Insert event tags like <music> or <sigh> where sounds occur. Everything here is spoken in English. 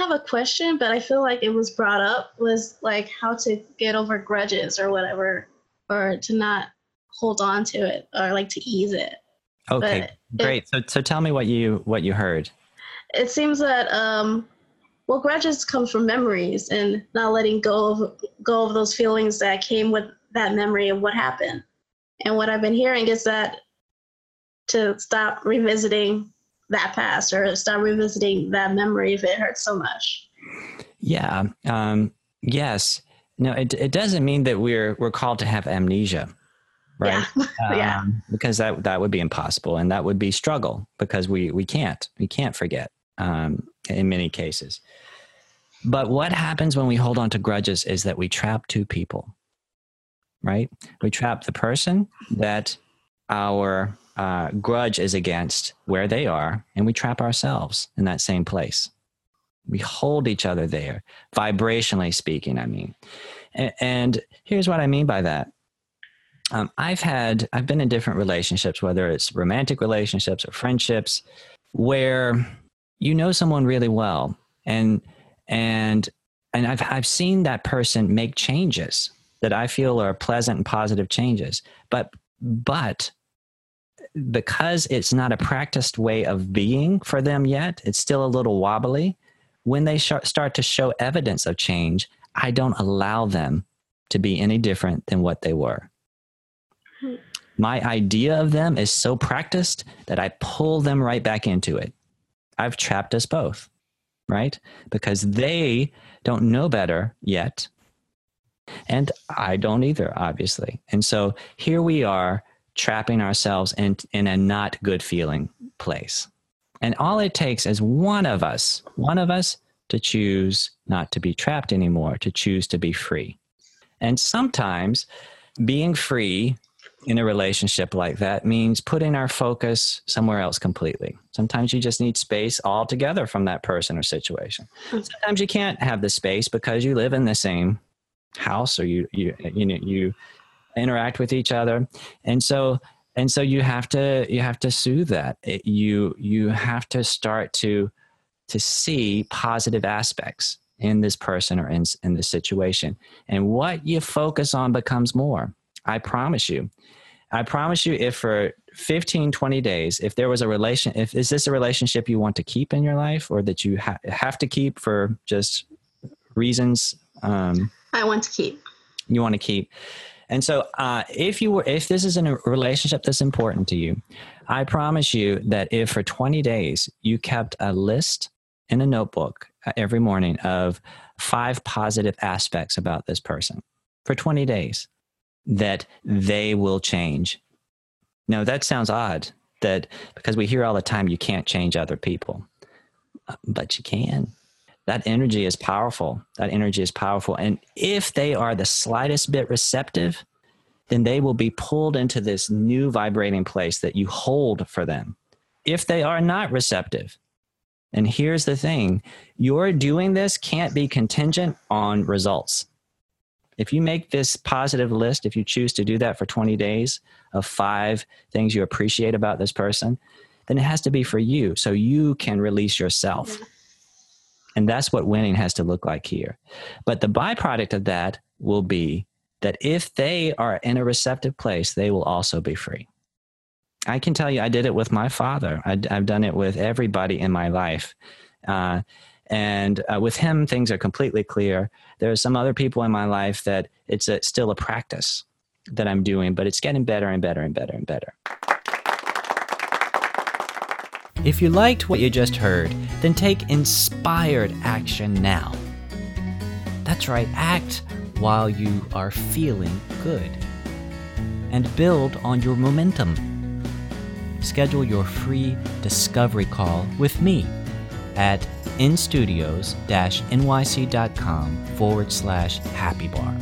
Have a question, but I feel like it was brought up was like how to get over grudges or whatever, or to not hold on to it or like to ease it. Okay, But great. So, so tell me what you what you heard. It seems that um, well, grudges come from memories and not letting go of go of those feelings that came with that memory of what happened. And what I've been hearing is that to stop revisiting that past or stop revisiting that memory if it hurts so much. Yeah. Um, yes. No, it it doesn't mean that we're we're called to have amnesia, right? Yeah. <laughs> yeah. Um, because that that would be impossible, and that would be struggle because we we can't we can't forget um, in many cases. But what happens when we hold on to grudges is that we trap two people, right? We trap the person that our uh, grudge is against where they are, and we trap ourselves in that same place. We hold each other there, vibrationally speaking, I mean. A- And here's what I mean by that. Um, I've had, I've been in different relationships, whether it's romantic relationships or friendships, where you know someone really well, and and and I've I've seen that person make changes that I feel are pleasant and positive changes, but but because it's not a practiced way of being for them yet, it's still a little wobbly. When they sh- start to show evidence of change, I don't allow them to be any different than what they were. Hmm. My idea of them is so practiced that I pull them right back into it. I've trapped us both, right? Because they don't know better yet. And I don't either, obviously. And so here we are trapping ourselves in, in a not good feeling place. And all it takes is one of us, one of us to choose not to be trapped anymore, to choose to be free. And sometimes being free in a relationship like that means putting our focus somewhere else completely. Sometimes you just need space altogether from that person or situation. Hmm. Sometimes you can't have the space because you live in the same house or you you you know you interact with each other. And so and so you have to you have to soothe that. It, you you have to start to to see positive aspects in this person or in, in this situation. And what you focus on becomes more. I promise you. I promise you, if for 15, 20 days, if there was a relation, if is this a relationship you want to keep in your life or that you ha- have to keep for just reasons um, I want to keep. you want to keep? And so, uh, if you were, if this is a relationship that's important to you, I promise you that if for 20 days you kept a list in a notebook uh, every morning of five positive aspects about this person for 20 days, that they will change. Now, that sounds odd that because we hear all the time you can't change other people, Uh, but you can. That energy is powerful. That energy is powerful. And if they are the slightest bit receptive, then they will be pulled into this new vibrating place that you hold for them. If they are not receptive, and here's the thing your doing this can't be contingent on results. If you make this positive list, if you choose to do that for 20 days of five things you appreciate about this person, then it has to be for you so you can release yourself. And that's what winning has to look like here. But the byproduct of that will be that if they are in a receptive place, they will also be free. I can tell you, I did it with my father. I, have done it with everybody in my life. Uh, and uh, with him, things are completely clear. There are some other people in my life that it's a, still a practice that I'm doing, but it's getting better and better and better and better. If you liked what you just heard, then take inspired action now. That's right, act while you are feeling good. And build on your momentum. schedule your free discovery call with me at instudios-nyc.com forward slash happy bar.